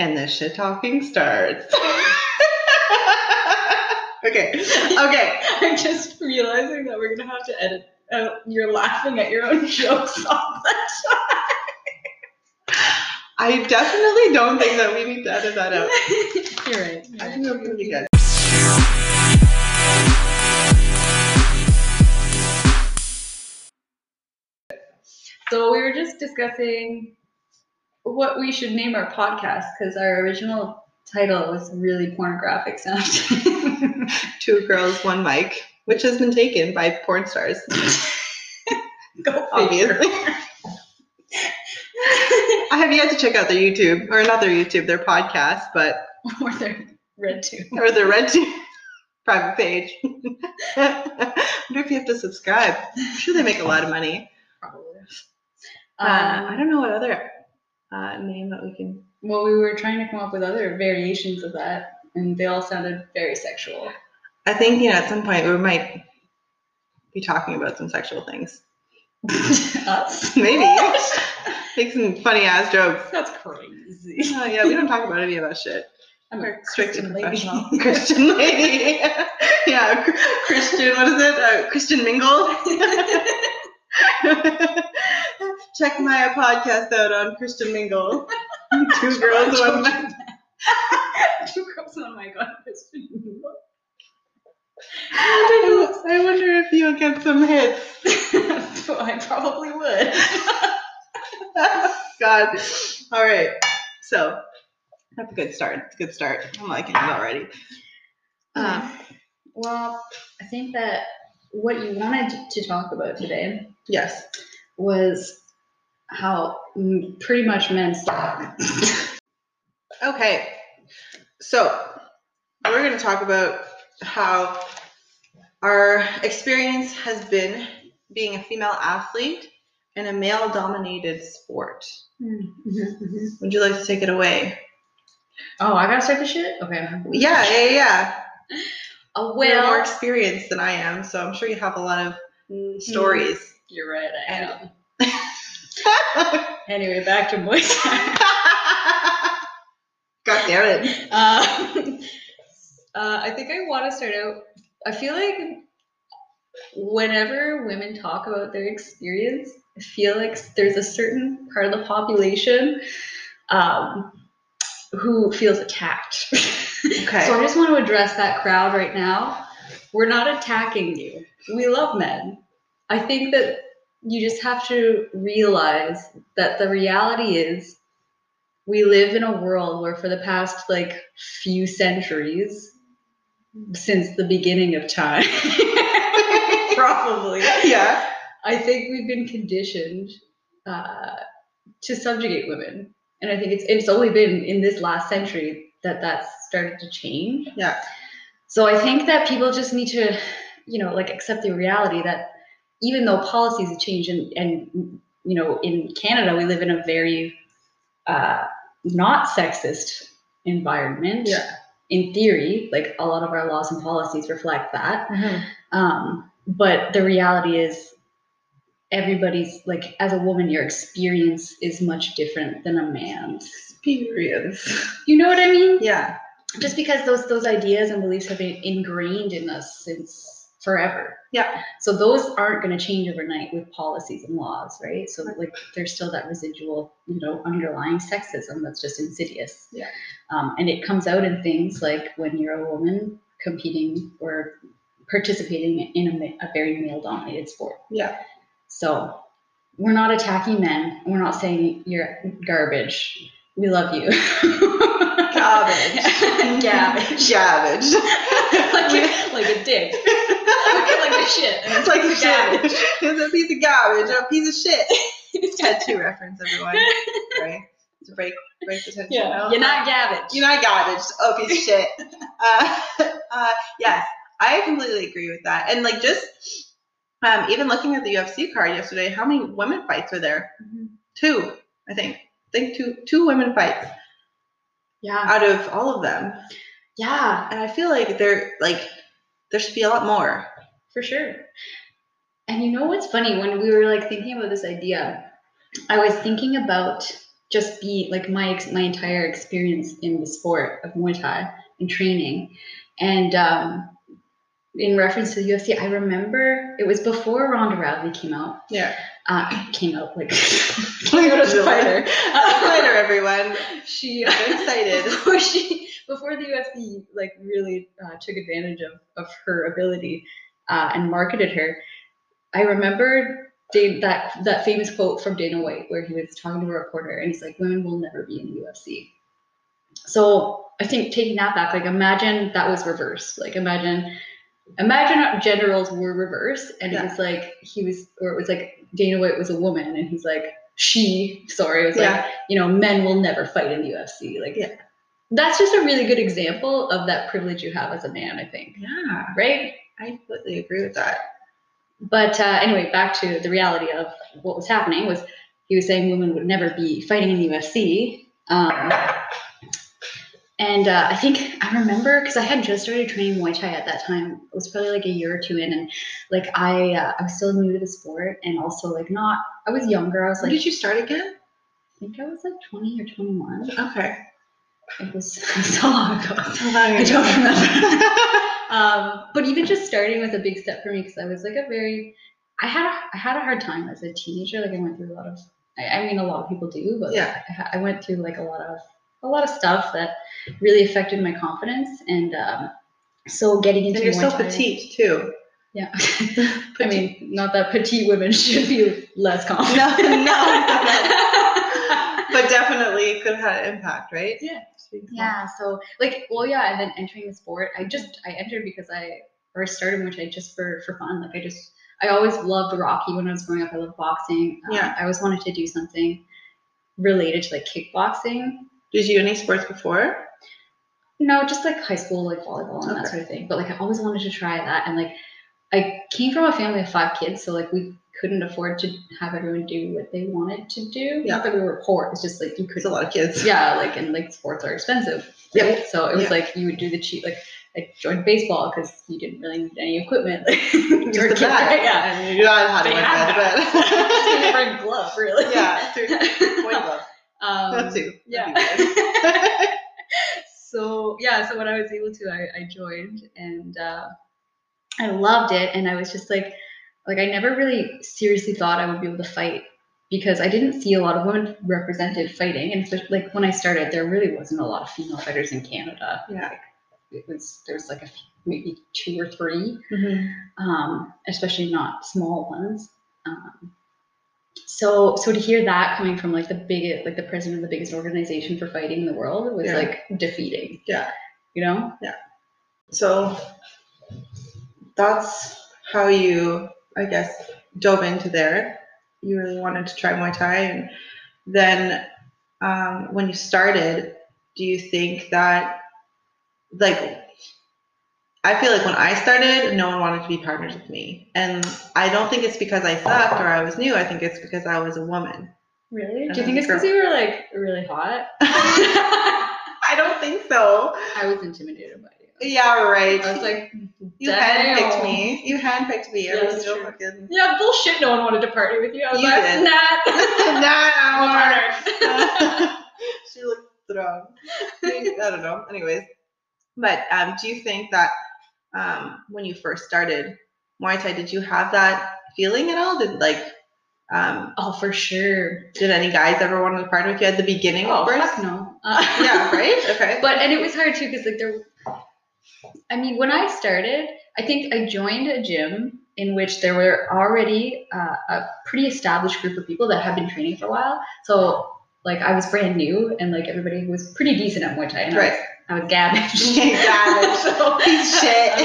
And the shit talking starts. okay. Okay. I'm just realizing that we're gonna have to edit out you're laughing at your own jokes all the time. I definitely don't think that we need to edit that out. You're right. I think we're pretty good. So we were just discussing what we should name our podcast because our original title was really pornographic sounding. Two girls, one mic, which has been taken by porn stars, Go obviously. I have yet to check out their YouTube, or not their YouTube, their podcast, but or they're red too. or their red Tube private page. I wonder if you have to subscribe. I'm sure they make a lot of money. Probably. Uh, I Um, don't know what other uh, name that we can. well, we were trying to come up with other variations of that, and they all sounded very sexual. I think you know at some point we might be talking about some sexual things. Us? Maybe make some funny ass jokes. That's crazy. Oh yeah, we don't talk about any of that shit. I'm a Christian lady. Christian lady. yeah, Christian. What is it? Uh, Christian Mingle. Check my podcast out on Christian Mingle. Two girls, one man. Two girls on my god, Christian. I wonder, I wonder if you'll get some hits. I probably would. God. All right. So that's a good start. It's a good start. I'm liking it already. Uh, well, I think that what you wanted to talk about today yes. was how mm, pretty much men suck. Okay. So we're going to talk about how our experience has been being a female athlete in a male dominated sport. Would you like to take it away? Oh, I gotta start the shit? Okay. Yeah, yeah, yeah. Uh, You're more experienced than I am, so I'm sure you have a lot of mm, stories. You're right, I And- am. Anyway, back to Muay Thai. God damn it. Uh, uh, I think I want to start out. I feel like whenever women talk about their experience, I feel like there's a certain part of the population um, who feels attacked. Okay. So I just want to address that crowd right now. We're not attacking you. We love men. I think that you just have to realize that the reality is we live in a world where for the past like few centuries since the beginning of time probably yeah. i think we've been conditioned uh, to subjugate women and i think it's it's only been in this last century that that's started to change Yeah. so I think that people just need to, you know, like accept the reality that even though policies have changed and, and you know, in Canada we live in a very uh, not sexist environment. Yeah. In theory, like a lot of our laws and policies reflect that. Um, but the reality is everybody's like as a woman your experience is much different than a man's. Experience. You know what I mean? Yeah. just because those those ideas and beliefs have been ingrained in us since forever. Yeah. So those aren't going to change overnight with policies and laws, right? So like there's still that residual, you know, underlying sexism that's just insidious. Yeah. Um, and it comes out in things like when you're a woman competing or participating in a, a very male-dominated sport. Yeah. So we're not attacking men. We're not saying you're garbage. We love you. Garbage. Garbage. Garbage. like, like a dick. like a shit. And It's like a garbage. shit. It's a piece of garbage or a piece of shit. Tattoo reference, everyone. Right? To break break the tension. Yeah. No? You're not garbage. You're not garbage. Oh, piece of shit. Uh, uh, yes, I completely agree with that. And like just um, even looking at the UFC card yesterday, how many women fights are there? Mhm. Two, I think. I think two two women fights Yeah. out of all of them. Yeah, And I feel like there like there should be a lot more. For sure. And you know what's funny? When we were like thinking about this idea, I was thinking about just be like my my entire experience in the sport of Muay Thai and training, and um, in reference to the UFC, I remember it was before Ronda Rousey came out. Yeah. Uh, came out like Came out as a fighter. Fighter, everyone. she excited. before she before the UFC like really uh, took advantage of of her ability uh, and marketed her. I remember Dan- that that famous quote from Dana White where he was talking to a reporter and he's like, "Women will never be in the UFC." So I think taking that back, like imagine that was reversed. Like imagine imagine gender roles were reversed and Yeah. it was like he was or it was like Dana White was a woman and he's like she sorry it was like you know men will never fight in the UFC like Yeah. that's just a really good example of that privilege you have as a man I think Yeah. right I completely agree with that. but uh, anyway back to the reality of what was happening was he was saying women would never be fighting in the UFC um, and uh, I think I remember because I had just started training Muay Thai at that time. It was probably like a year or two in, and like I, uh, I was still new to the sport, and also like not. I was younger. I was When like, did you start again? I think I was like twenty or twenty-one. Okay. It was so long ago. So long I don't remember. um, but even just starting was a big step for me because I was like a very, I had a, I had a hard time as a teenager. Like I went through a lot of, I, I mean, a lot of people do, but Yeah. I, I went through like a lot of, a lot of stuff that really affected my confidence. And um, so getting into And you're so petite too. Yeah. I mean, not that petite women should be less confident. No, no, But definitely it could have had an impact, right? Yeah. Yeah, so like, well, yeah, and then entering the sport, I just I entered because I or started which I just for for fun. Like I just I always loved Rocky when I was growing up. I loved boxing. Um, Yeah. I always wanted to do something related to like kickboxing. Did you do any sports before? No, just like high school, like volleyball and that sort of thing. But like I always wanted to try that, and like I came from a family of five kids, so like we couldn't afford to have everyone do what they wanted to do. Yeah. Not that we were poor. It's just like you could a lot of kids. yeah, like and like sports are expensive. Yeah. So it was Yeah. like you would do the cheap like I joined baseball because you didn't really need any equipment. you Just the kid, bat. right? Yeah. And you got how to had that, but bring glove, really. yeah, point glove. um, That too. Yeah. That'd be good. so yeah, so when I was able to, I, I joined and uh, I loved it. And I was just like, like I never really seriously thought I would be able to fight because I didn't see a lot of women represented fighting. And so, like when I started, there really wasn't a lot of female fighters in Canada. Yeah. It was there was like a few, maybe two or three, Mhm. um, especially not small ones. Um, so so to hear that coming from like the biggest like the president of the biggest organization for fighting in the world was Yeah. like defeating. Yeah. You know? Yeah. So that's how you, I guess, dove into there. You really wanted to try Muay Thai, and then um, when you started, do you think that, like, I feel like when I started, no one wanted to be partners with me, and I don't think it's because I sucked or I was new. I think it's because I was a woman. Really? And Do you think it's because you were like really hot? I don't think so. I was intimidated by you. Yeah, right. I was like, you damn. handpicked me. You handpicked me. I Yeah, was that's so fucking. yeah, bullshit. No one wanted to party with you. I was You like, did. nah. nah, I'm she looked strong. I don't know. Anyways, but um, do you think that um, when you first started Muay Thai, did you have that feeling at all? Did like um, Oh, for sure. did any guys ever want to partner with you at the beginning? Oh, first? fuck no. Uh, yeah, right. Okay. but and it was hard too because like there i mean when i started i think i joined a gym in which there were already uh, a pretty established group of people that had been training for a while so like i was brand new and like everybody was pretty decent at Muay Thai and Right. I, was, I was garbage Garbage. so, Piece shit. I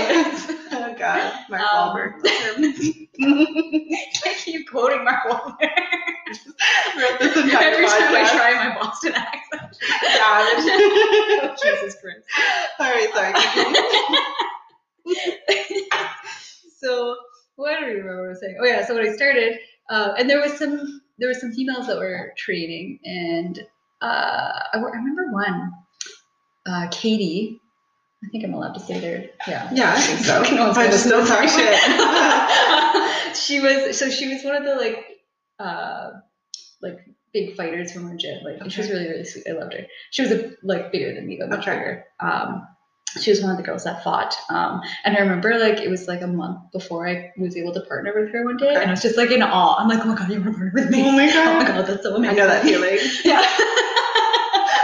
oh God, Mark Um, Wahlberg. I keep quoting Mark Wahlberg this every time I try my Boston accent. Garbage. oh, Jesus Christ. All right, sorry. so what do I remember what I was saying? Oh yeah, so when I started, uh, and there was some there were some females that were training, and uh, I, I remember one, uh, Katie. I think I'm allowed to say their yeah. Yeah, I think so. No one's I gonna just don't talk shit. she was so she was one of the like uh like big fighters from our gym. Like she was really really sweet. I loved her. She was a, like bigger than me, but much Okay. bigger. Um, she was one of the girls that fought. Um, and I remember like it was like a month before I was able to partner with her one day, Okay. and I was just like in awe. I'm like, oh my god, you want to partner with me? Oh my Oh my god. god, that's so amazing. I know that feeling. Yeah.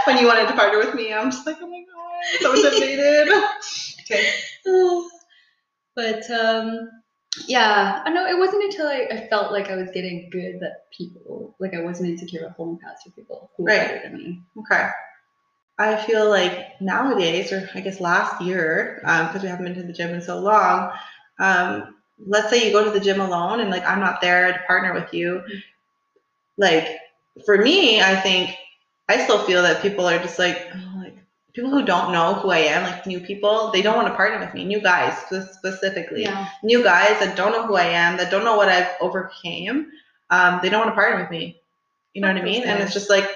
When you wanted to partner with me, I'm just like, oh my god, so intimidated. okay. but um yeah i know it wasn't until I, I felt like i was getting good that people like i wasn't insecure about holding pads for people who were Right. better than me Okay. I feel like nowadays, or I guess last year, because we haven't been to the gym in so long, um, let's say you go to the gym alone and like I'm not there to partner with you. Like for me, I think I still feel that people are just like, oh, like people who don't know who I am, like new people, they don't want to partner with me. New guys specifically. yeah New guys that don't know who I am, that don't know what I've overcame, um, they don't want to partner with me. You know what I mean? And it's just like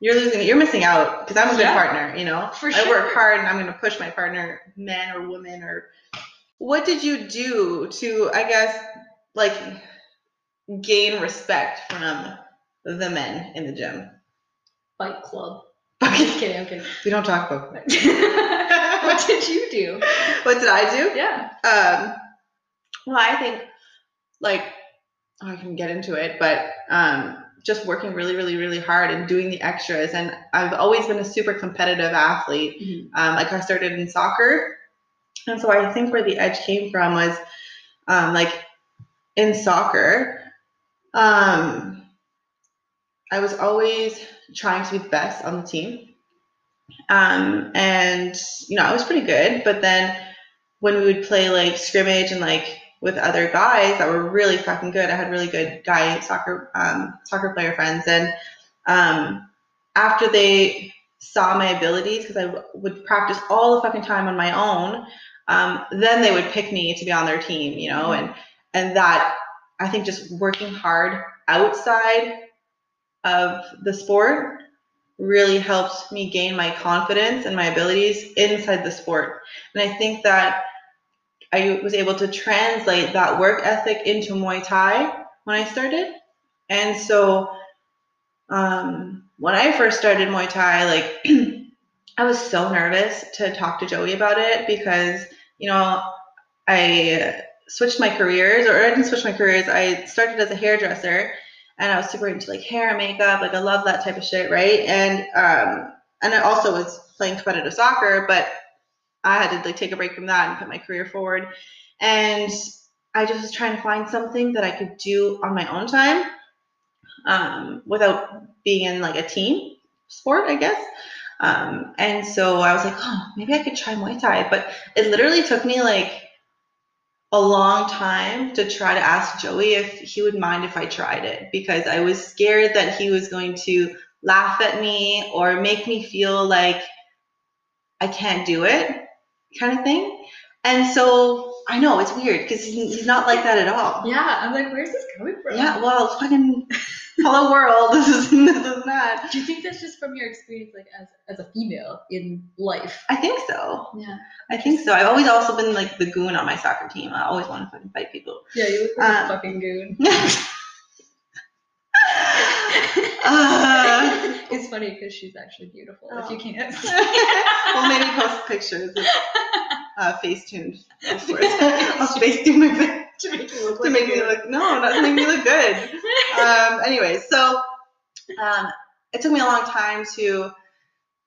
you're losing, you're missing out because I'm a good Yeah. partner. You know, For I sure. work hard and I'm going to push my partner, man or woman, or what did you do to, I guess, like gain respect from the men in the gym? Fight club i'm just kidding i'm kidding We don't talk about what did you do what did I do? yeah Um, well, I think like oh, I can get into it, but um, just working really, really, really hard and doing the extras. And I've always been a super competitive athlete. Mhm. Um, like I started in soccer, and so I think where the edge came from was um, like in soccer. Um, I was always trying to be the best on the team. Um, and you know, I was pretty good, but then when we would play like scrimmage and like with other guys that were really fucking good, I had really good guy soccer um, soccer player friends, and um, after they saw my abilities, because I w- would practice all the fucking time on my own, um, then they would pick me to be on their team, you know, and and that I think just working hard outside of the sport really helped me gain my confidence and my abilities inside the sport. And I think that I was able to translate that work ethic into Muay Thai when I started. And so um, when I first started Muay Thai, like I was so nervous to talk to Joey about it because, you know, I switched my careers, or I didn't switch my careers. I started as a hairdresser, and I was super into like hair and makeup. Like I love that type of shit, right? And um, and I also was playing competitive soccer, but I had to like take a break from that and put my career forward. And I just was trying to find something that I could do on my own time, um, without being in like a team sport, I guess. Um, and so I was like, oh, maybe I could try Muay Thai. But it literally took me like a long time to try to ask Joey if he would mind if I tried it because I was scared that he was going to laugh at me or make me feel like I can't do it, kind of thing. And so I know it's weird because he's not like that at all. yeah i'm like where's this coming from Yeah, well, fucking hello world. This is this is not. do you think that's just from your experience like as as a female in life I think so. yeah I think so. I've always also been like the goon on my soccer team. I always want to fucking fight people. yeah you look like Uh, a fucking goon uh, it's funny because she's actually beautiful. If you Oh. can't, well, maybe post pictures of uh, Facetune. Of course. I'll Facetune my face to make you look to make me look no, not to make me look good. Um, anyway, so um, it took me a long time to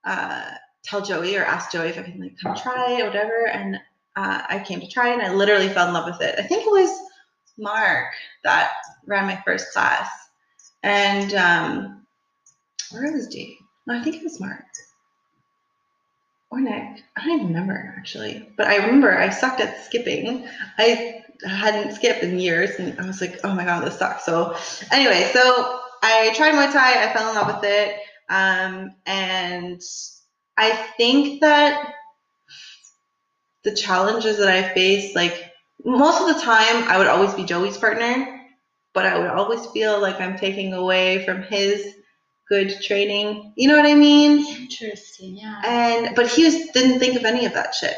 uh, tell Joey or ask Joey if I can like come try it or whatever, and uh, I came to try it, and I literally fell in love with it. I think it was Mark that ran my first class, and um, where was Jake? No, I think it was Mark or Nick. I don't even remember actually, but I remember I sucked at skipping. I hadn't skipped in years, and I was like, oh my god, this sucks. So anyway, so I tried Muay Thai. I fell in love with it, um, and I think that the challenges that I faced, like most of the time, I would always be Joey's partner, but I would always feel like I'm taking away from his good training. You know what I mean? Interesting, yeah. and but he was, didn't think of any of that shit.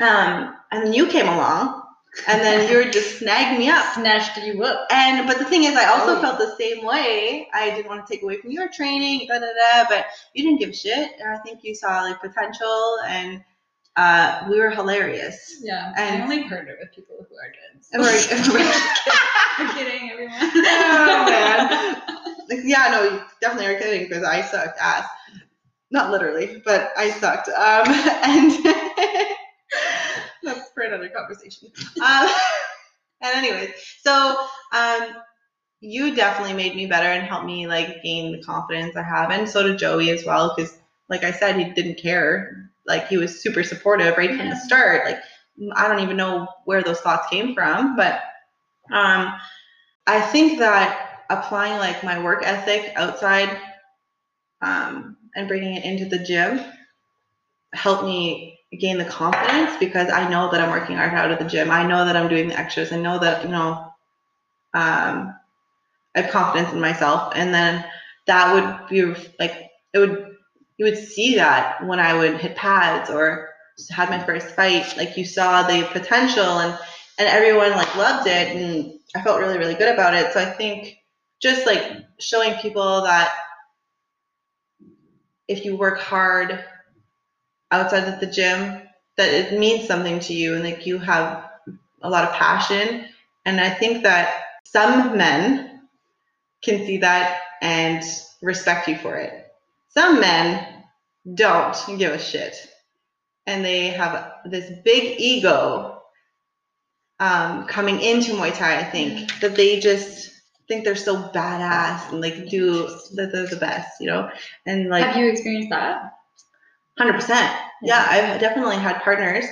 Um, and then you came along, and then you were just snag me up. Snatched you up. And but the thing is, I also Oh. felt the same way. I didn't want to take away from your training, da da da. But you didn't give a shit, and I think you saw like potential, and uh, we were hilarious. Yeah, And- I only partner with people who are good. And we're- I'm kidding, everyone. Oh, man. Like, yeah, no, you definitely are kidding because I sucked ass. Not literally, but I sucked. Um, and for another conversation. Um, and anyways, so um, you definitely made me better and helped me like gain the confidence I have, and so did Joey as well. Because, like I said, he didn't care. Like he was super supportive right from the start. Like I don't even know where those thoughts came from, but um, I think that applying like my work ethic outside um, and bringing it into the gym helped me gain the confidence because I know that I'm working hard out of the gym. I know that I'm doing the extras. I know that, you know, um, I have confidence in myself. And then that would be like, it would, you would see that when I would hit pads or had my first fight, like you saw the potential and, and everyone like loved it. And I felt really, really good about it. So I think just like showing people that if you work hard outside of the gym, that it means something to you and like you have a lot of passion. And I think that some men can see that and respect you for it. Some men don't give a shit. And they have this big ego um, coming into Muay Thai, I think, that they just think they're so badass and like do that they're the best, you know? And like Have you experienced that? Hundred percent. Yeah, I've definitely had partners.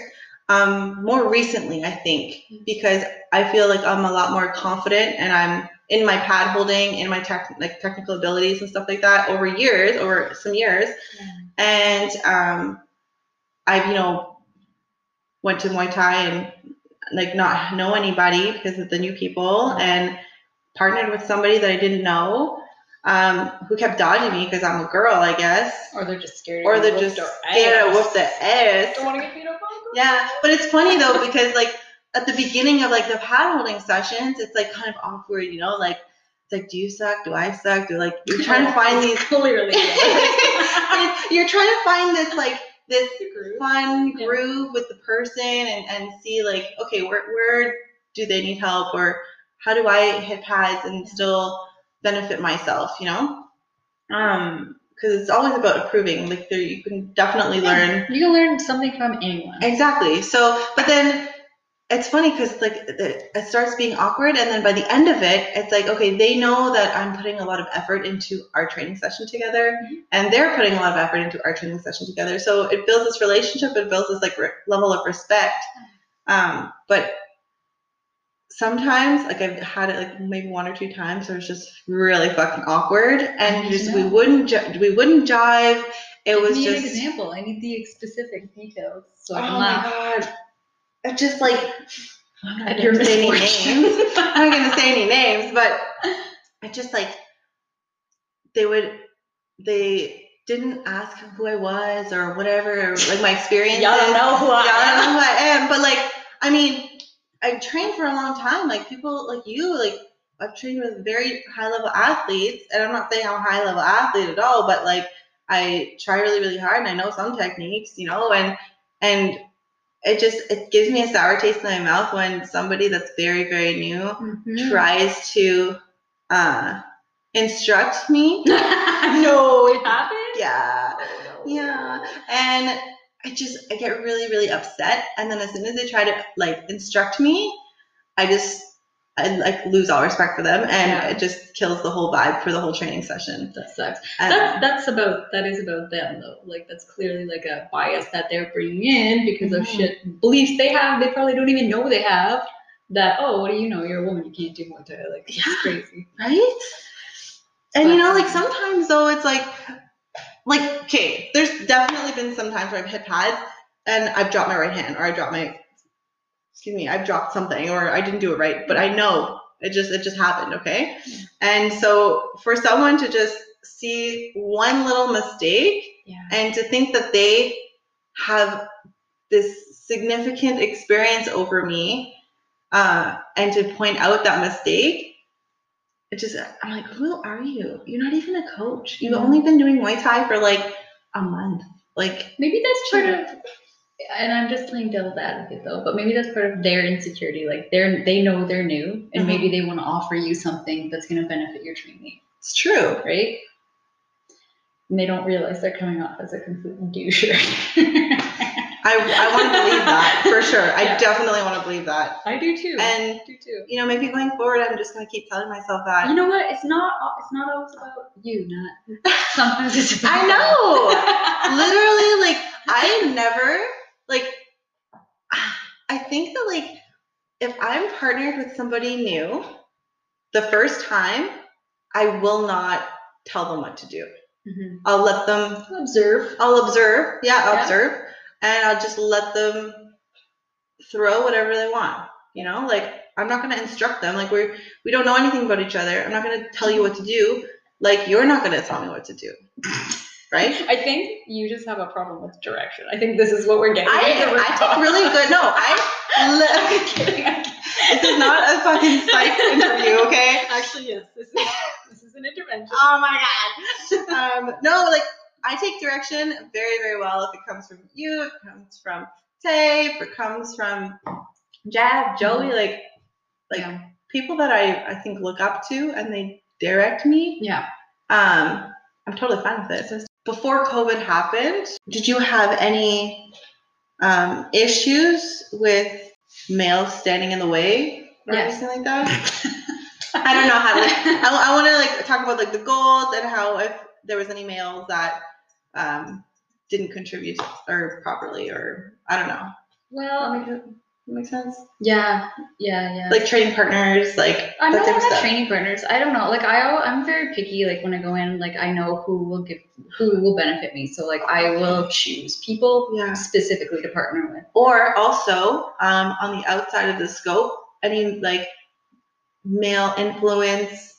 Um, more recently, I think, because I feel like I'm a lot more confident and I'm in my pad holding, in my tech, like technical abilities and stuff like that over years, over some years, and um, I've you know went to Muay Thai and like not know anybody because of the new people and partnered with somebody that I didn't know um, who kept dodging me because I'm a girl, I guess Or they're just scared. or they're just scared to ass. whoop the ass. Don't want to get beat up on. Yeah, but it's funny though because like at the beginning of like the pad holding sessions, it's like kind of awkward, you know, like it's like, do you suck? Do I suck? Do like you're trying to find these. clearly. You're trying to find this like this Groove. fun Yeah. groove with the person and and see like okay where where do they need help or how do I hit pads and still benefit myself, you know? Um, because it's always about improving. Like there, you can definitely learn. You can learn something from anyone. Exactly. So, but then it's funny because like it it starts being awkward, and then by the end of it, it's like okay, they know that I'm putting a lot of effort into our training session together, Mhm. and they're putting a lot of effort into our training session together. So it builds this relationship. It builds this like re- level of respect. Um, but sometimes, like I've had it like maybe one or two times, where it's just really fucking awkward, and just we wouldn't ji- we wouldn't jive. It Give was me just an example. I need the specific details so I can oh laugh. my god. It's just like I'm not gonna say any names. I'm not gonna say any names, but it just like they would they didn't ask who I was or whatever, or, like my experience. Y'all don't know who I Yeah, I don't know who I am, but like I mean, I trained for a long time. Like people like you, like I've trained with very high level athletes, and I'm not saying I'm a high level athlete at all, but like I try really, really hard, and I know some techniques, you know, and and it just it gives me a sour taste in my mouth when somebody that's very, very new Mhm. tries to uh, instruct me. no, it happened. Yeah, Oh, no. yeah, and I just I get really, really upset, and then as soon as they try to like instruct me, I just I like lose all respect for them, and Yeah. it just kills the whole vibe for the whole training session. That sucks. And- That's that's about that is about them though. Like that's clearly like a bias that they're bringing in because of Mhm. shit beliefs they have. They probably don't even know they have. That oh, what do you know? You're a woman. You can't do Muay Thai. Like it's Yeah. crazy. right? And you know, like sometimes though, it's like, like okay, there's definitely been some times where I've hit pads and I've dropped my right hand or I dropped my, excuse me, I've dropped something or I didn't do it right, but I know it just it just happened, okay? Yeah. And so for someone to just see one little mistake Yeah. and to think that they have this significant experience over me uh, and to point out that mistake. It just, I'm like, who are you? You're not even a coach. You've only been doing Muay Thai for like a month. Like, Maybe that's part of, and I'm just playing devil's advocate though, but maybe that's part of their insecurity. Like they're they know they're new, and Mhm. maybe they want to offer you something that's going to benefit your training, it's true. right? And they don't realize they're coming off as a complete doucher. I, I want to believe that for sure. I Yeah. definitely want to believe that. I do too. And I do too. you know, maybe going forward, I'm just gonna keep telling myself that. You know what? It's not. It's not always about you, Not Sometimes it's about. I know. Literally, like I never like. I think that like if I'm partnered with somebody new, the first time, I will not tell them what to do. Mhm. I'll let them. Observe. I'll observe. Yeah, I'll Yeah. observe, and I'll just let them throw whatever they want. You know, like I'm not gonna instruct them. Like we're we don't know anything about each other. I'm not gonna tell you what to do. Like you're not gonna tell me what to do, right? I think you just have a problem with direction. I think this is what we're getting. I, at. I take really good. No, I. I'm Li- kidding. I'm kidding. this is not a fucking psych interview, okay? Actually, yes. This is this is an intervention. Oh my god. Um, no, like I take direction very, very well. If it comes from you, if it comes from Tay, if it comes from Jab, Joey, like like yeah. people that I I think look up to, and they direct me. yeah. Um, I'm totally fine with it. Before COVID happened, did you have any um, issues with males standing in the way or Yes. anything like that? I don't know how to. I, I want to like talk about like the goals and how if there was any males that um, didn't contribute or properly or I don't know. well, That make, it- make sense? yeah, yeah, yeah. Like training partners, like I'm that not type of stuff. training partners. I don't know. Like I, I'm very picky. Like when I go in, like I know who will give, who will benefit me. So like I will choose people Yeah. specifically to partner with. Or also um, on the outside of the scope, any like male influence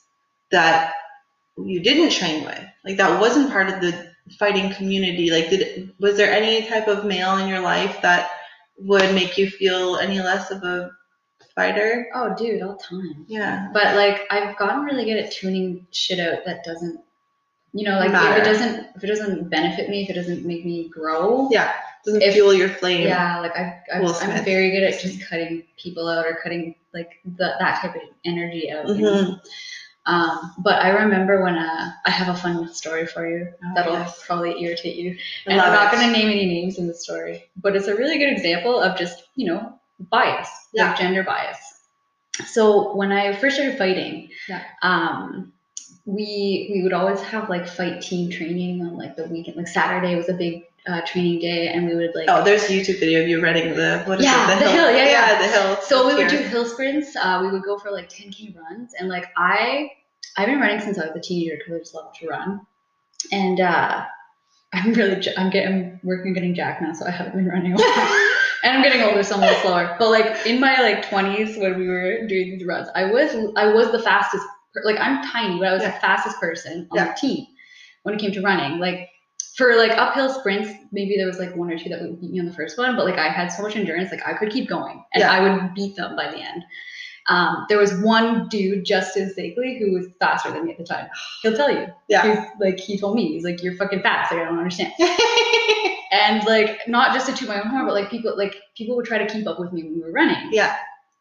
that you didn't train with, like that wasn't part of the fighting community. Like, did was there any type of male in your life that would make you feel any less of a fighter? Oh, dude, all the time. Yeah. But like I've gotten really good at tuning shit out that doesn't, you know, like if it doesn't, if it doesn't benefit me, if it doesn't make me grow. Yeah. Doesn't If- fuel your flame. Yeah, like I, I I'm very good at just cutting people out or cutting like the, that type of energy out. you know? Um, but I remember when uh, I have a fun story for you Oh, that'll yes. probably irritate you. And I'm not going to name any names in the story, but it's a really good example of just, you know, bias, Yeah. like gender bias. So when I first started fighting, Yeah. um, we we would always have like fight team training on like the weekend. Like Saturday was a big uh, training day, and we would like Oh, there's a YouTube video of you running the what is Yeah, it? the hill, yeah, yeah. the hill. So we would do hill sprints. Uh, we would go for like 10k runs, and like I, I've been running since I was a teenager because I just love to run. And uh, I'm really, i'm getting, working getting jacked now, so I haven't been running. a lot. and I'm getting older, so I'm a little slower. But like in my like 20s when we were doing these runs, I was, I was the fastest. per- Like I'm tiny, but I was Yeah. the fastest person on Yeah. the team when it came to running. Like for like uphill sprints, maybe there was like one or two that would beat me on the first one, but like I had so much endurance, like I could keep going and Yeah. I would beat them by the end. Um, there was one dude, Justin Zagley, who was faster than me at the time. He'll tell you. Yeah. He's like, he told me, he's like, you're fucking fast. Like, I don't understand. And like, not just to toot my own horn, but like people, like people would try to keep up with me when we were running. yeah,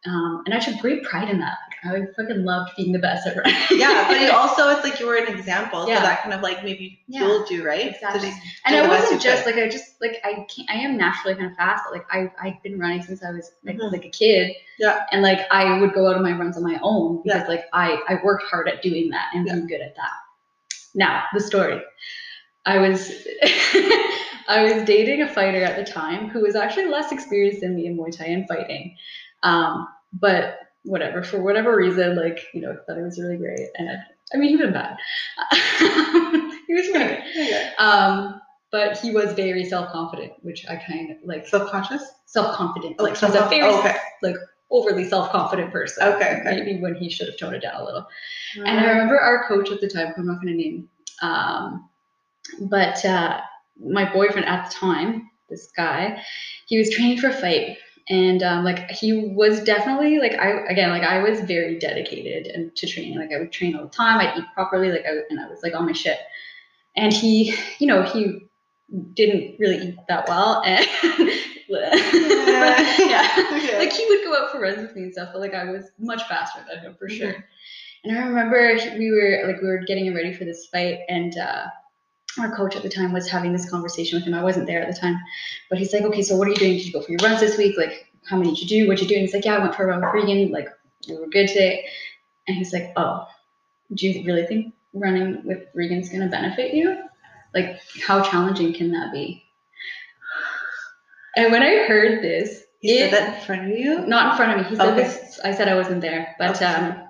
Um, and I took great pride in that. I fucking loved being the best at running. yeah, but it also it's like you were an example, Yeah. so that kind of like maybe Yeah. fueled you, right? Exactly. Just and I wasn't just could. like I just like I can't I am naturally kind of fast, but like I I've been running since I was like Mhm. like a kid. Yeah. And like I would go out on my runs on my own because Yeah. like I I worked hard at doing that and Yeah. being good at that. Now the story. I was I was dating a fighter at the time who was actually less experienced than me in Muay Thai and fighting. Um, but whatever, for whatever reason, like, you know, thought it was really great. And I mean, he wasn't bad. he was pretty good. Okay. Um, but he was very self-confident, which I kind of like Self-conscious? self-confident. Oh, like he's a self- very oh, okay. overly self-confident person. Okay, okay. Maybe when he should have toned it down a little. And I remember our coach at the time, who I'm not going to name, um, but uh, my boyfriend at the time, this guy, he was training for a fight, and um, like he was definitely like I again like I was very dedicated and to training. Like I would train all the time. I'd eat properly. Like I and I was like on my shit. And he, you know, he didn't really eat that well, and yeah, Okay. like he would go out for runs with me and stuff, but like I was much faster than him for sure. And I remember we were like we were getting ready for this fight, and uh, our coach at the time was having this conversation with him. I wasn't there at the time, but he's like, "Okay, so what are you doing? Did you go for your runs this week? Like, how many did you do? What you doing?" He's like, "Yeah, I went for a run with Regan. Like, we were good today." And he's like, "Oh, do you really think running with Regan's gonna benefit you? Like, how challenging can that be?" And when I heard this, he said that in front of you. not in front of me. He said Okay. this. I said I wasn't there, but Okay. um,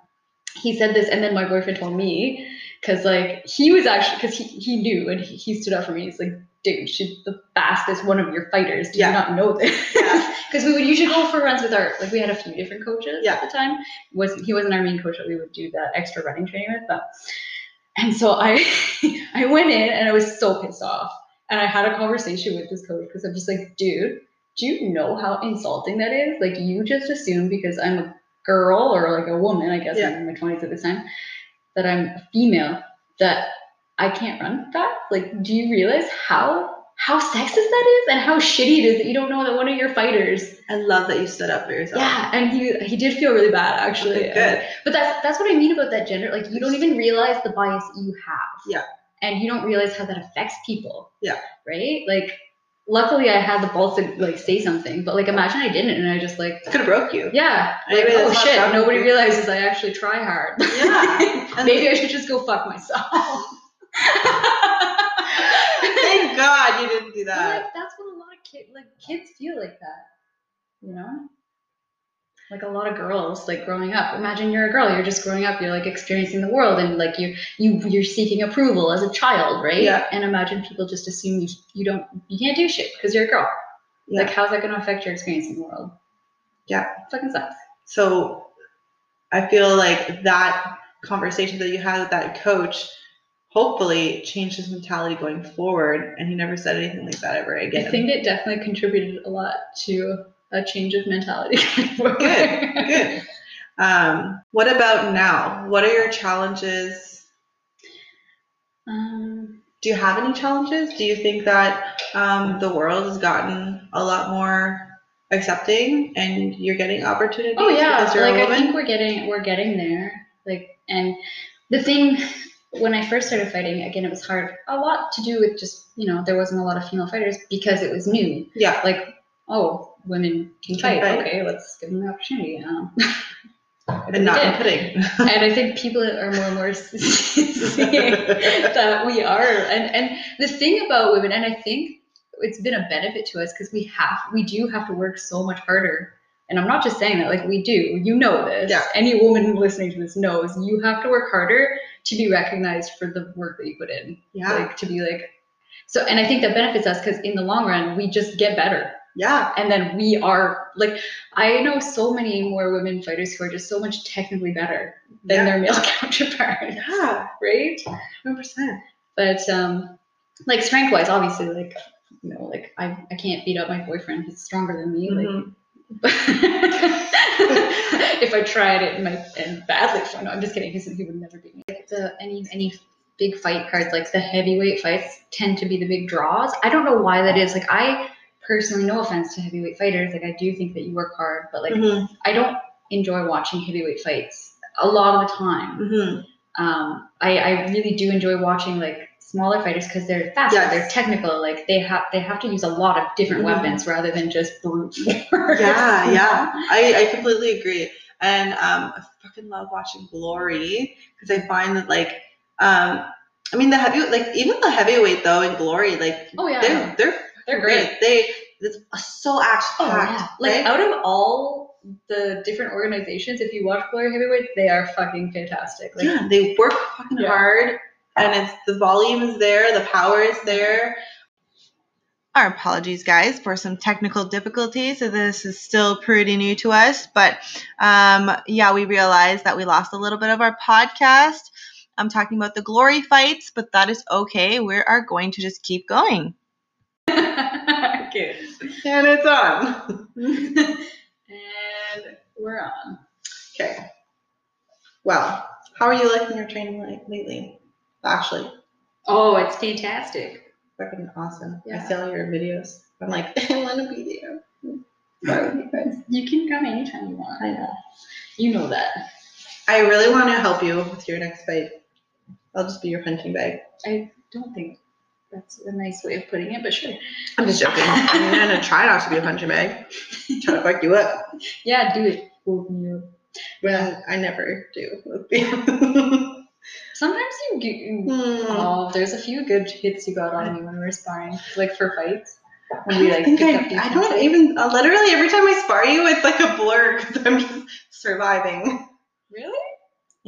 he said this, and then my boyfriend told me because like he was actually because he, he knew and he, he stood up for me. He's like, dude, she's the fastest one of your fighters. Do Yeah. you not know this? Yeah. Because we would usually go for runs with our like we had a few different coaches Yeah. at the time. Was he wasn't our main coach that we would do the extra running training with, but and so I I went in and I was so pissed off. And I had a conversation with this coach because I'm just like, dude, do you know how insulting that is? Like you just assume because I'm a girl or like a woman, I guess Yeah. I'm in my twenties at this time, that I'm a female, that I can't run fast. Like, do you realize how how sexist that is and how shitty it is that you don't know that one of your fighters I love that you stood up for yourself. yeah, and he he did feel really bad actually. Okay, good. But that's that's what I mean about that gender. Like you don't even realize the bias you have. Yeah. And you don't realize how that affects people. Yeah. Right? Like luckily I had the balls to like say something, but like imagine I didn't and I just like Could have broke you. yeah, like, Maybe oh shit, nobody you. realizes I actually try hard. Yeah. Maybe I should just go fuck myself. Thank God you didn't do But, that. like that's what a lot of kids like kids feel like that you know like a lot of girls like growing up imagine you're a girl you're just growing up you're like experiencing the world and like you you you're seeking approval as a child right Yeah. and imagine people just assume you you don't you can't do shit because you're a girl Yeah. like how's that going to affect your experience in the world Yeah. fucking sucks So I feel like that conversation that you had with that coach hopefully changed his mentality going forward and he never said anything like that ever again. i think it definitely contributed a lot to a change of mentality good, good. Um, what about now? What are your challenges? um Do you have any challenges? Do you think that um, the world has gotten a lot more accepting and you're getting opportunities Oh yeah, like I think we're getting we're getting there. Like and the thing when I first started fighting, again it was hard. A lot to do with just, you know, there wasn't a lot of female fighters because it was new. yeah, Like, oh, women can fight. fight. Okay, let's give them the opportunity. Um, and not did. and I think people are more and more seeing that we are. And and the thing about women, and I think it's been a benefit to us because we have we do have to work so much harder. And I'm not just saying that, like we do. You know this. Yeah. Any woman listening to this knows you have to work harder to be recognized for the work that you put in. Yeah, Like to be like so and I think that benefits us because in the long run we just get better yeah, and then we are like i know so many more women fighters who are just so much technically better than Yeah. their male counterparts. Yeah, right? hundred percent. but um like strength wise obviously like you know like i i can't beat up my boyfriend. He's stronger than me Mhm. like if i tried it might end badly for no i'm just kidding 'cause he would never beat me. Like the any any big fight cards like the heavyweight fights tend to be the big draws. I don't know why that is. Like i personally no offense to heavyweight fighters like i do think that you work hard but like Mhm, I don't enjoy watching heavyweight fights a lot of the time. mhm. Um, I, I really do enjoy watching like smaller fighters because they're faster, Yes. they're technical, like they have they have to use a lot of different Mhm. weapons rather than just brute force. Yeah, yeah. I, I completely agree. And um, I fucking love watching Glory because I find that like um, I mean the heavy like even the heavyweight though in Glory like Oh yeah, they're they're they're great. great. They it's so action Oh yeah, like out of all the different organizations, if you watch Glory Heavyweight, they are fucking fantastic. Like, yeah, they work fucking Yeah. hard, and it's the volume is there, the power is there. Our apologies, guys, for some technical difficulties. So this is still pretty new to us, but um, yeah, we realized that we lost a little bit of our podcast. I'm talking about the glory fights, but that is okay. We are going to just keep going. okay. And it's on. and we're on. Okay. Well, how are you liking your training lately? Ashley, Oh, it's fantastic. fucking awesome. I Yeah. see all your videos. I'm like, I want to be there. You. You can come anytime you want. I know. You know that. I really want to help you with your next fight. I'll just be your punching bag. I don't think that's a nice way of putting it, but sure. I'm just joking. I'm gonna try not to be a punching bag. Try to fuck you up. Yeah, do it. Hold me up. But I never do. Sometimes you get. Hmm. Oh, there's a few good hits you got on me when we were sparring, like for fights. I When we like think I, I don't even uh, literally every time I spar you, it's like a blur because I'm just surviving. Really?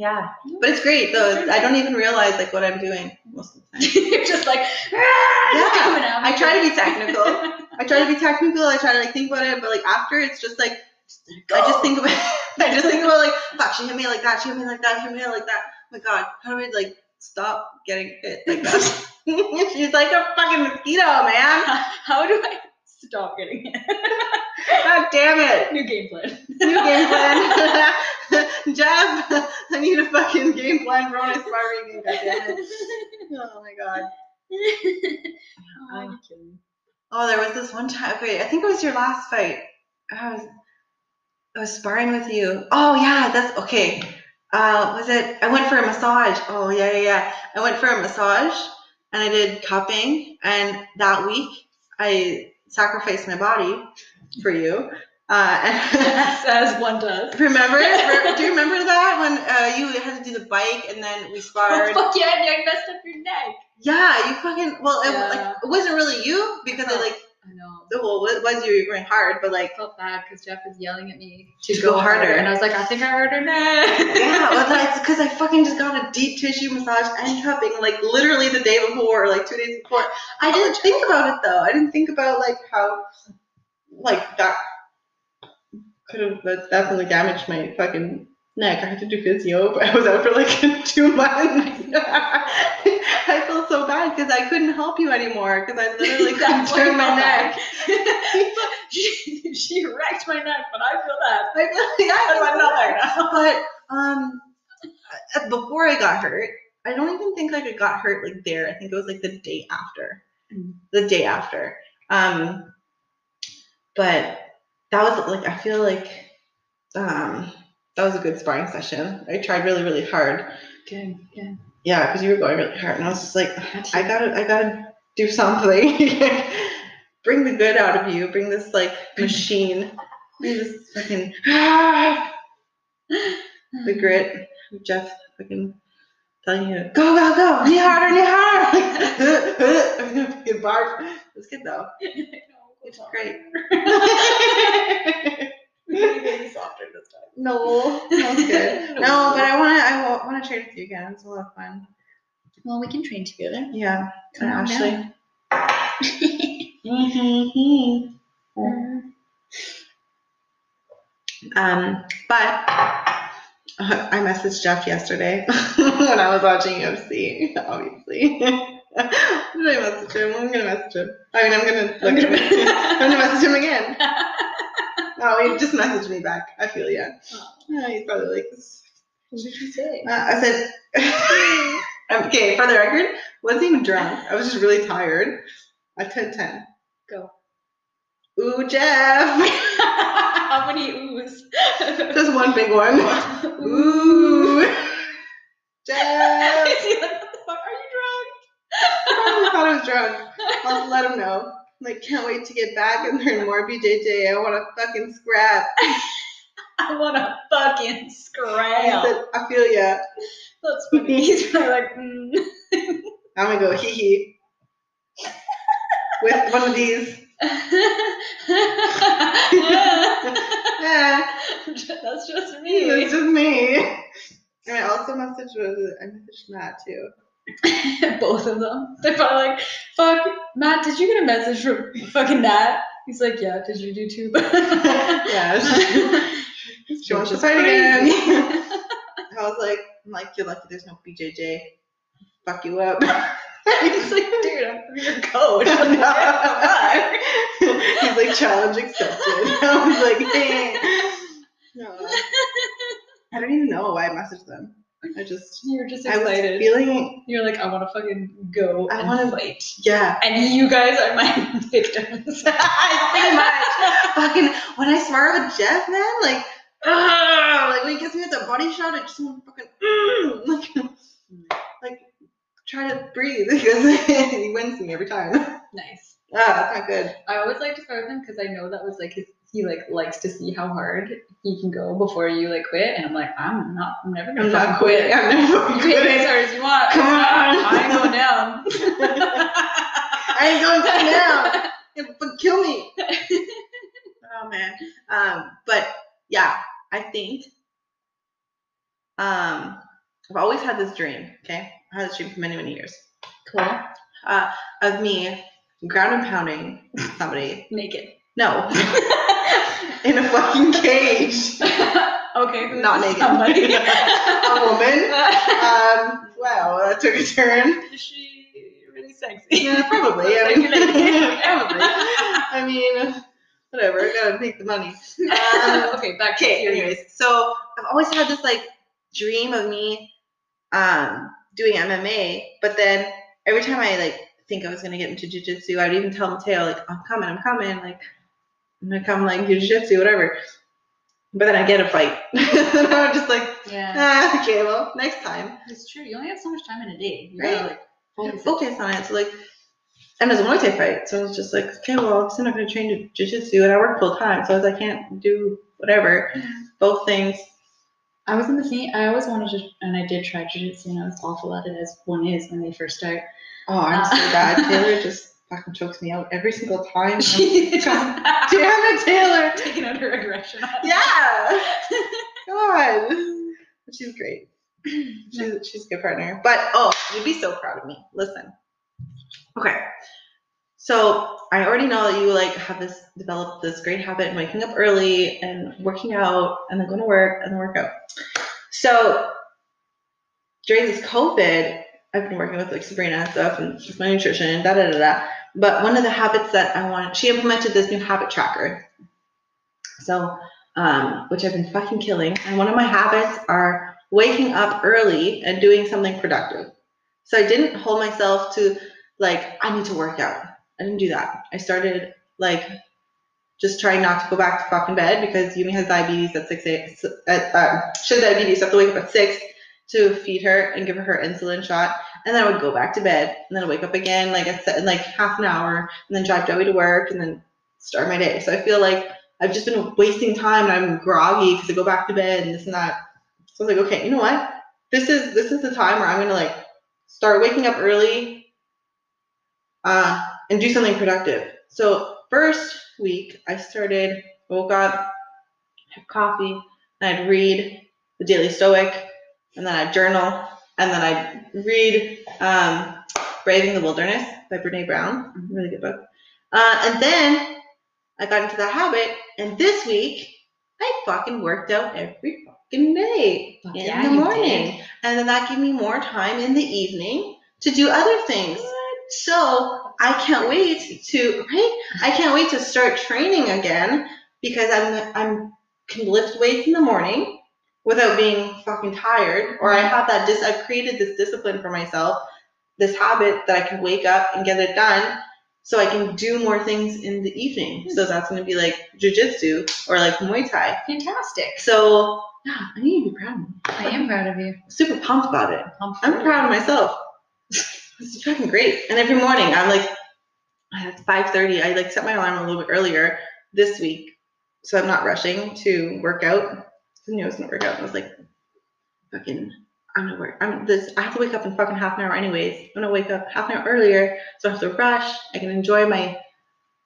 Yeah, but it's great though. I don't even realize like what I'm doing most of the time. You're just like, ah, Yeah, coming out. I try to be technical. I try to be technical. I try to like think about it, but like after it's just like I just think about I just think about like fuck she hit me like that. She hit me like that. She hit me like that. Oh my god, how do I like stop getting hit like that? She's like a fucking mosquito, man. How do I stop getting hit? God damn it. New game plan. New game plan. Jeff, I need a fucking game plan for when I start reading. God damn. Oh my god. oh. Oh, there was this one time. Okay, I think it was your last fight. I was, I was sparring with you. Oh yeah, that's okay. Uh, was it? I went for a massage. Oh yeah, yeah, yeah. I went for a massage and I did cupping. And that week, I sacrificed my body for you. Uh, As, one does. remember? Do you remember that when uh, you had to do the bike and then we sparred? Oh, Fuck yeah, and you messed up your neck. Yeah, you fucking. Well, it, Yeah. like, it wasn't really you because it No. like I know. well, it was you. You were going hard, but like. I felt bad because Jeff was yelling at me to, To go go, harder. harder. and I was like, I think I hurt her neck. Yeah, well, that's because I fucking just got a deep tissue massage and cupping like literally the day before, like two days before. I didn't think about it though. I didn't think about like how, like that could have that definitely damaged my fucking neck. I had to do physio, but I was out for like two months. I felt so bad because I couldn't help you anymore because I literally couldn't turn my neck. she, she wrecked my neck, but I feel that. I feel yeah, I know. But um, uh, before I got hurt, I don't even think like I got hurt like there. I think it was like the day after, Mm. the day after. Um, but that was like I feel like um that was a good sparring session. I tried really really hard. Good, good. Yeah, because you were going really hard, and I was just like, I gotta I gotta do something. bring the good out of you. Bring this like machine. Bring this fucking the grit of Jeff fucking telling you, go, go, go, knee harder, knee harder. I'm gonna fucking barf. It's good though. It's great. Maybe softer this time. no, that's good. No, but I want to. I want to trade with you again. It's a lot of fun. Well, we can train together. Yeah, Come on Ashley. Um, but I messaged Jeff yesterday when I was watching UFC, obviously. Did I message him? I'm gonna message him. I mean, I'm gonna I'm gonna- him. I'm gonna message him again. Oh, he just messaged me back. I feel ya. Yeah, he's probably like this. What did you say? Uh, I said, okay, for the record, wasn't even drunk. I was just really tired. I 10 10. Go. Ooh, Jeff. How many oohs? Just one big one. Ooh. Jeff. Is he like, what the fuck? Are you I thought I was drunk. I'll let him know. Like, can't wait to get back and learn more BJJ. I want to fucking scrap. I want to fucking I scram. said, I feel ya. That's funny. He's probably like, mm. I'm gonna go hee hee with one of these. Yeah, That's just me. That's just me. And I also messaged was it? I messaged Matt too. Both of them. They're probably like, fuck, Matt, did you get a message from fucking Nat? He's like, yeah, did you do too? Yeah, she, wants to fight again. I was like, I'm like, you're lucky there's no BJJ. Fuck you up. He's like, dude, I'm your coach. Come on. like challenge accepted. I was like, hey. No. I don't even know why I messaged them. I just You're just excited. I was feeling You're like, I want to fucking go I wanna- fight. yeah. And you guys are my victims. I pretty much. Fucking when I spar with Jeff, man, like, ugh, like when he gets me with the body shot, I just want to fucking, mm, like, like try to breathe because he wins me every time. Nice. Ah, that's not good. I always like to start with him because I know that was like his, he like likes to see how hard he can go before you like quit. And I'm like, I'm not, I'm never gonna I'm not fucking quitting. I'm never You quit as hard as you want. Come on. I ain't going down. I ain't going down. Yeah, but kill me. oh man. Um, but yeah, I think um I've always had this dream, okay? I had this dream for many, many years. Cool. Uh of me ground and pounding somebody. Naked. No. in a fucking cage. okay. Not naked. Somebody. a woman. Um wow, that took a turn. Is she really sexy? Yeah, probably. I mean, probably. I mean, whatever. I gotta make the money. Um, okay, back to okay. Anyways, so I've always had this like dream of me um, doing MMA, but then every time I like think I was gonna get into jujitsu, I'd even tell Mateo like, "I'm coming, I'm coming, like I'm come like jujitsu, whatever." But then I get a fight, and I'm just like, Yeah. ah, okay, well, next time. It's true. You only have so much time in a day. You Right. gotta like focus. focus on it. So like, and it was a Muay Thai fight, so I was just like, okay, well, I'm still not gonna train jiu-jitsu, and I work full time, so I was like, I can't do whatever, both things. I was in the scene. I always wanted to, and I did try jiu-jitsu, and I was awful at it as one is when they first start. Oh, I'm so Uh, bad. Taylor just fucking chokes me out every single time. She just Damn it, Taylor. taking out her aggression. Yeah. God. But she's great. She's she's a good partner. But oh, you'd be so proud of me. Listen. Okay. So I already know that you like have this developed this great habit of waking up early and working out and then going to work and then work out. So during this COVID, I've been working with like Sabrina and stuff and just my nutrition and da da da da. But one of the habits that I wanted, she implemented this new habit tracker. So, um, which I've been fucking killing. And one of my habits are waking up early and doing something productive. So I didn't hold myself to like, I need to work out. I didn't do that. I started like just trying not to go back to fucking bed because Yumi has diabetes at 6 a.m. Uh, she has diabetes, so I have to wake up at 6 to feed her and give her her insulin shot. And then I would go back to bed and then wake up again like I said, in like half an hour and then drive Joey to work and then start my day. So I feel like I've just been wasting time and I'm groggy because I go back to bed and this and that. So I was like, okay, you know what? This is this is the time where I'm gonna like start waking up early uh, and do something productive. So first week I started woke up, have coffee, and I'd read the Daily Stoic, and then I'd journal, and then I'd read um, Braving the Wilderness by Brene Brown, really good book. Uh, and then I got into that habit, and this week I fucking worked out every fucking day Fuck in yeah, the morning, and then that gave me more time in the evening to do other things. So I can't wait to right. I can't wait to start training again because I'm I'm can lift weights in the morning without being fucking tired, or I have that dis. I've created this discipline for myself, this habit that I can wake up and get it done, so I can do more things in the evening. So hmm. that's gonna be like jujitsu or like Muay Thai. Fantastic. So yeah, I need to be proud of me. I am proud of you. Super pumped about it. I'm, I'm proud of myself. It's fucking great. And every morning I'm like at 5:30. I like set my alarm a little bit earlier this week, so I'm not rushing to work out. I knew I was gonna work out. I was like, fucking, I'm gonna work. I'm this. I have to wake up in fucking half an hour anyways. I'm gonna wake up half an hour earlier, so I have to rush. I can enjoy my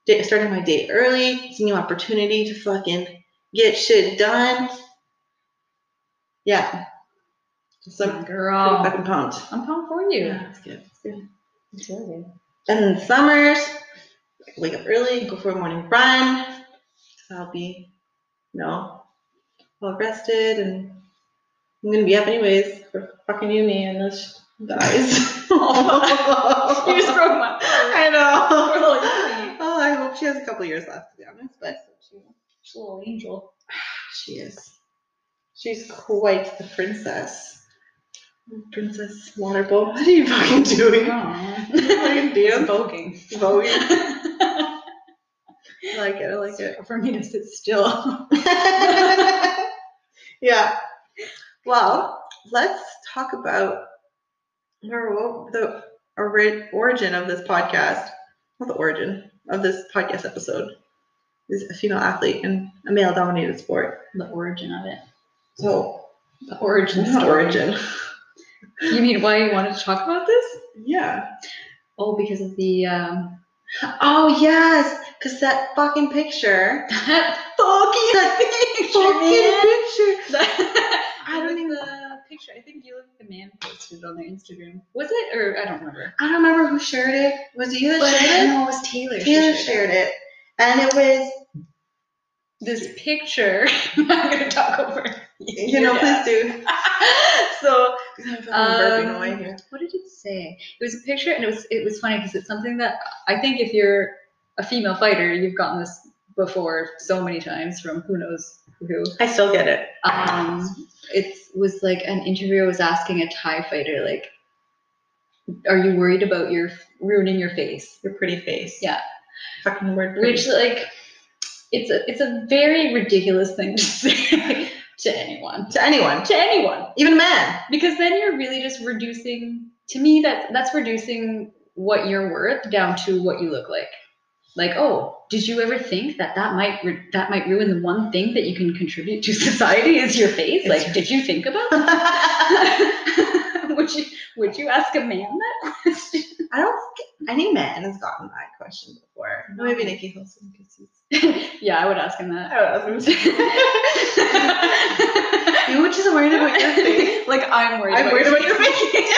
day, starting my day early. It's a new opportunity to fucking get shit done. Yeah. So I'm girl. fucking pumped. I'm pumped for you. Yeah, that's good. That's good. It's really good. And in the summers, wake up early, go for a morning run. I'll be, you know, well rested and I'm gonna be up anyways for fucking Yumi unless she dies. You just broke my heart. I know. Poor little Yumi. Oh, I hope she has a couple years left, to be honest, but She's a little angel. she is. She's quite the princess. Princess Waterbowl. What are you fucking doing? Fucking dance. Voguing. Voguing. I like it. I like it. For me to sit still. yeah. Well, let's talk about the origin of this podcast. Not the origin of this podcast episode. Is a female athlete in a male dominated sport. The origin of it. So, The origin story. origin. You mean why you wanted to talk about this? Yeah. Oh, because of the um Oh, yes. Because that fucking picture. that That picture, man. picture. I don't even the picture. I think you look the man posted on their Instagram. Was it or I don't remember. I don't remember who shared it. Was it you that But shared it? no, it was Taylor. Taylor shared shared it. And it was, This picture. I'm gonna talk over. you you know, Yeah. please do. So I'm fucking burping Um, what did it say? It was a picture, and it was it was funny because it's something that I think if you're a female fighter, you've gotten this before so many times from who knows who. I still get it. Um, it was like an interviewer was asking a Thai fighter, like, "Are you worried about your ruining your face?" Your pretty face. Yeah. Fucking word. pretty. Which like, it's a it's a very ridiculous thing to say to anyone. to anyone, To anyone. even a man. because then you're really just reducing to me that that's reducing what you're worth down to what you look like like oh did you ever think that that might that might ruin the one thing that you can contribute to society is your face It's like right. did you think about that would you would you ask a man that question I don't think any man has gotten that question before. Maybe Nikki Hilson because he's. yeah i would ask him that I don't know. You were just worried about your face. like i'm worried I'm about worried your about your face.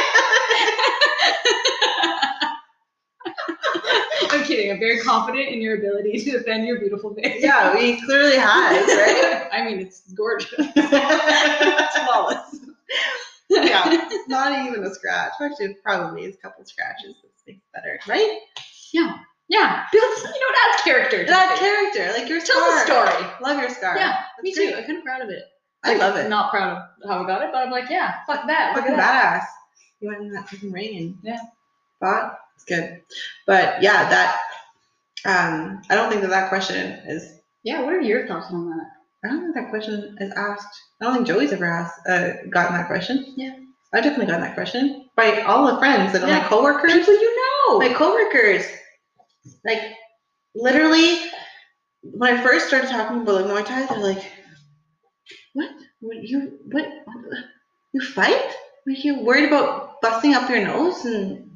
I'm kidding. I'm very confident in your ability to defend your beautiful face. yeah, we clearly have, right? I mean, it's gorgeous. it's flawless. yeah, not even a scratch. Actually, probably is a couple scratches. This makes better, right? Yeah. Yeah. Because, you know, it adds character. to That character, like your tells a scar. story. Love your scar. Yeah, me That's too. I'm kind of proud of it. I Like, love it. Not proud of how I got it, but I'm like, yeah, fuck that. Fucking badass. You went in that fucking ring and Yeah. fought. It's good. But yeah, that um, I don't think that that question is. Yeah, what are your thoughts on that? I don't think that question is asked. I don't think Joey's ever asked, uh, gotten that question. Yeah. I've definitely gotten that question by all the friends and Yeah. my coworkers. People you know. my coworkers, like literally, when I first started talking about like Muay Thai, they're like, "What? What you what? You fight? Are you worried about busting up your nose and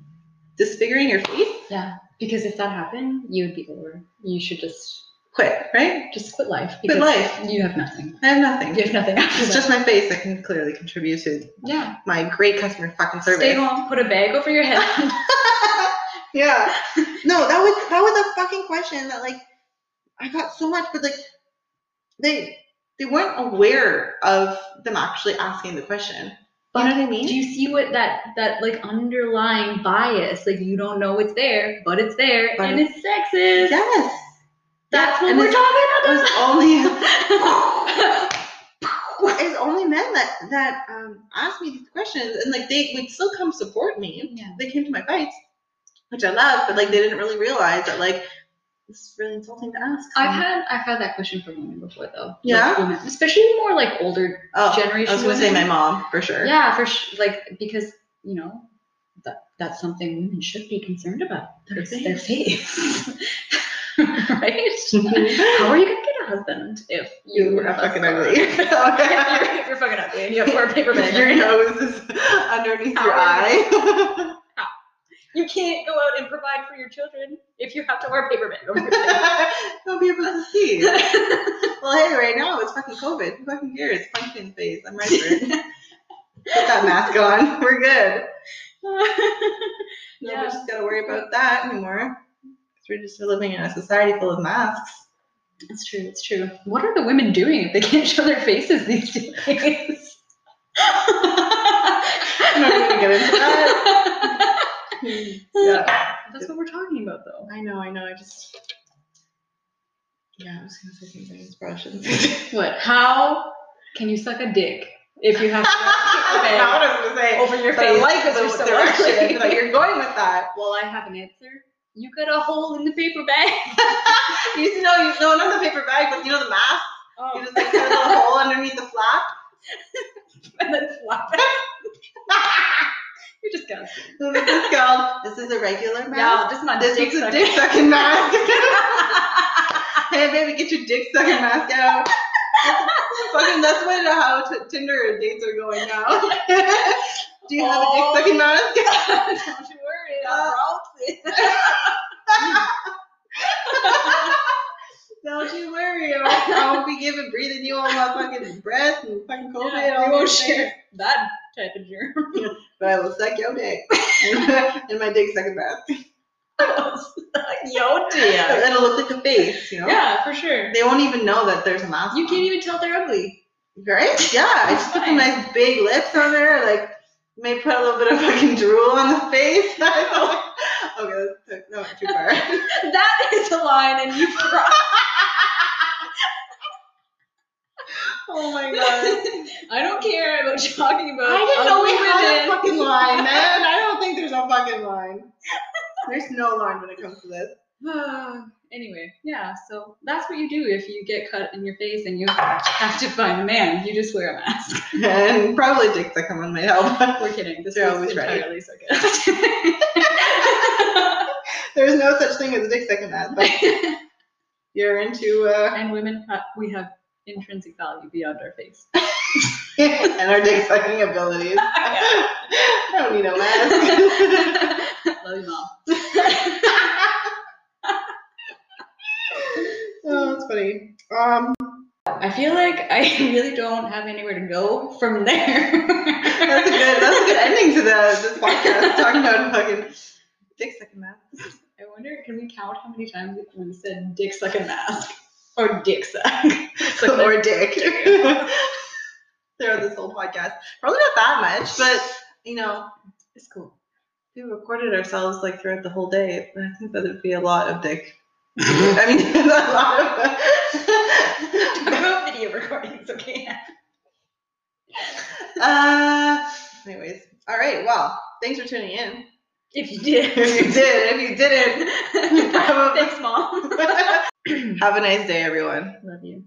disfiguring your face? yeah, because if that happened, you would be over. You should just Quit, right? just quit life. Quit life. You have nothing. I have nothing. You have nothing after It's just my face that can clearly contribute to yeah. my great customer fucking service. Stay home, put a bag over your head. yeah. No, that was that was a fucking question that like I got so much, but like they they weren't aware of them actually asking the question. You know what I mean? Do you see what that that like underlying bias? Like you don't know it's there, but it's there, But and it's sexist. yes. That's what and we're it's- talking It was only it's only men that that um asked me these questions and like they would still come support me. yeah. They came to my fights, which I love, but like they didn't really realize that like this is really insulting to ask. I've um, had I've had that question from women before though. Like, Yeah? women- especially more like older oh, generation. I was gonna say my mom for sure. Yeah, for sure. Like because you know that that's something women should be concerned about. Their It's their face. right? Mm-hmm. How are you gonna get a husband if you You're fucking ugly. if, you're, you're fucking ugly and you have to wear a paper bag. Your nose is underneath your eye. You can't go out and provide for your children if you have to wear a paper bag over your head. Don't be able to see. Well, hey, right now it's fucking COVID. Who fucking cares? Punch me in the face. I'm ready for it. Put that mask on. We're good. Yeah. Nobody's got to worry about that anymore. we're just living in a society full of masks. It's true. It's true. What are the women doing if they can't show their faces these days? I'm not gonna get into that. Yeah. That's what we're talking about, though. I know, I know. I just Yeah, I was gonna say something. It's probably shouldn't say. What? How can you suck a dick if you have to That's not what I was gonna say. over your But I face? like the direction that you're going with that. Well, I have an answer. You got a hole in the paper bag. you know, you know, not the paper bag, but you know the mask. Oh. You Oh, just like cut a little hole underneath the flap. and then flap it. You're disgusting. so this is called. This is a regular mask. just not this dick is a dick sucking mask. hey baby, get your dick sucking mask out. Fucking that's what how t- Tinder dates are going now. Do you have a dick sucking mask? Don't you worry, Uh, I'll it. Don't you worry, I won't, be giving breathing you all my fucking breath and fucking COVID Yeah, all we won't share that type of germ. But I will suck your dick in my dick sucking mask. Yo, dear. It'll look like a face, you know. Yeah, for sure. They won't even know that there's a mask. You on. can't even tell they're ugly. Right? Yeah. I just put some nice big lips on there, like may put a little bit of fucking drool on the face. okay, that's that went too far. That is a line, and you crossed. Oh my god. I don't care about talking about. I didn't know we had a fucking line, man. I don't think there's a fucking line. There's no line when it comes to this. anyway, yeah. So that's what you do if you get cut in your face and you have to find a man. You just wear a mask. And probably dick come on might help. We're kidding. This They're is always ready. entirely sarcastic. There's no such thing as a dick second mask, but you're into uh and women, ha- we have intrinsic value beyond our face. and our dick sucking abilities. I don't need no mask. Love you, mom. oh, that's funny. Um, I feel like I really don't have anywhere to go from there. that's a good. That's a good ending to the this podcast. Talking about fucking dick sucking mask I wonder, can we count how many times we said dick suck and mask? Or dick suck. Or dick. Throughout this whole podcast, probably not that much, but you know, it's cool. we recorded ourselves like throughout the whole day, I think that would be a lot of dick. I mean, a lot of. about video recordings, okay? uh, anyways, all right. Well, thanks for tuning in. If you did. If you did, if you didn't, Thanks, mom. Have a nice day, everyone. Love you.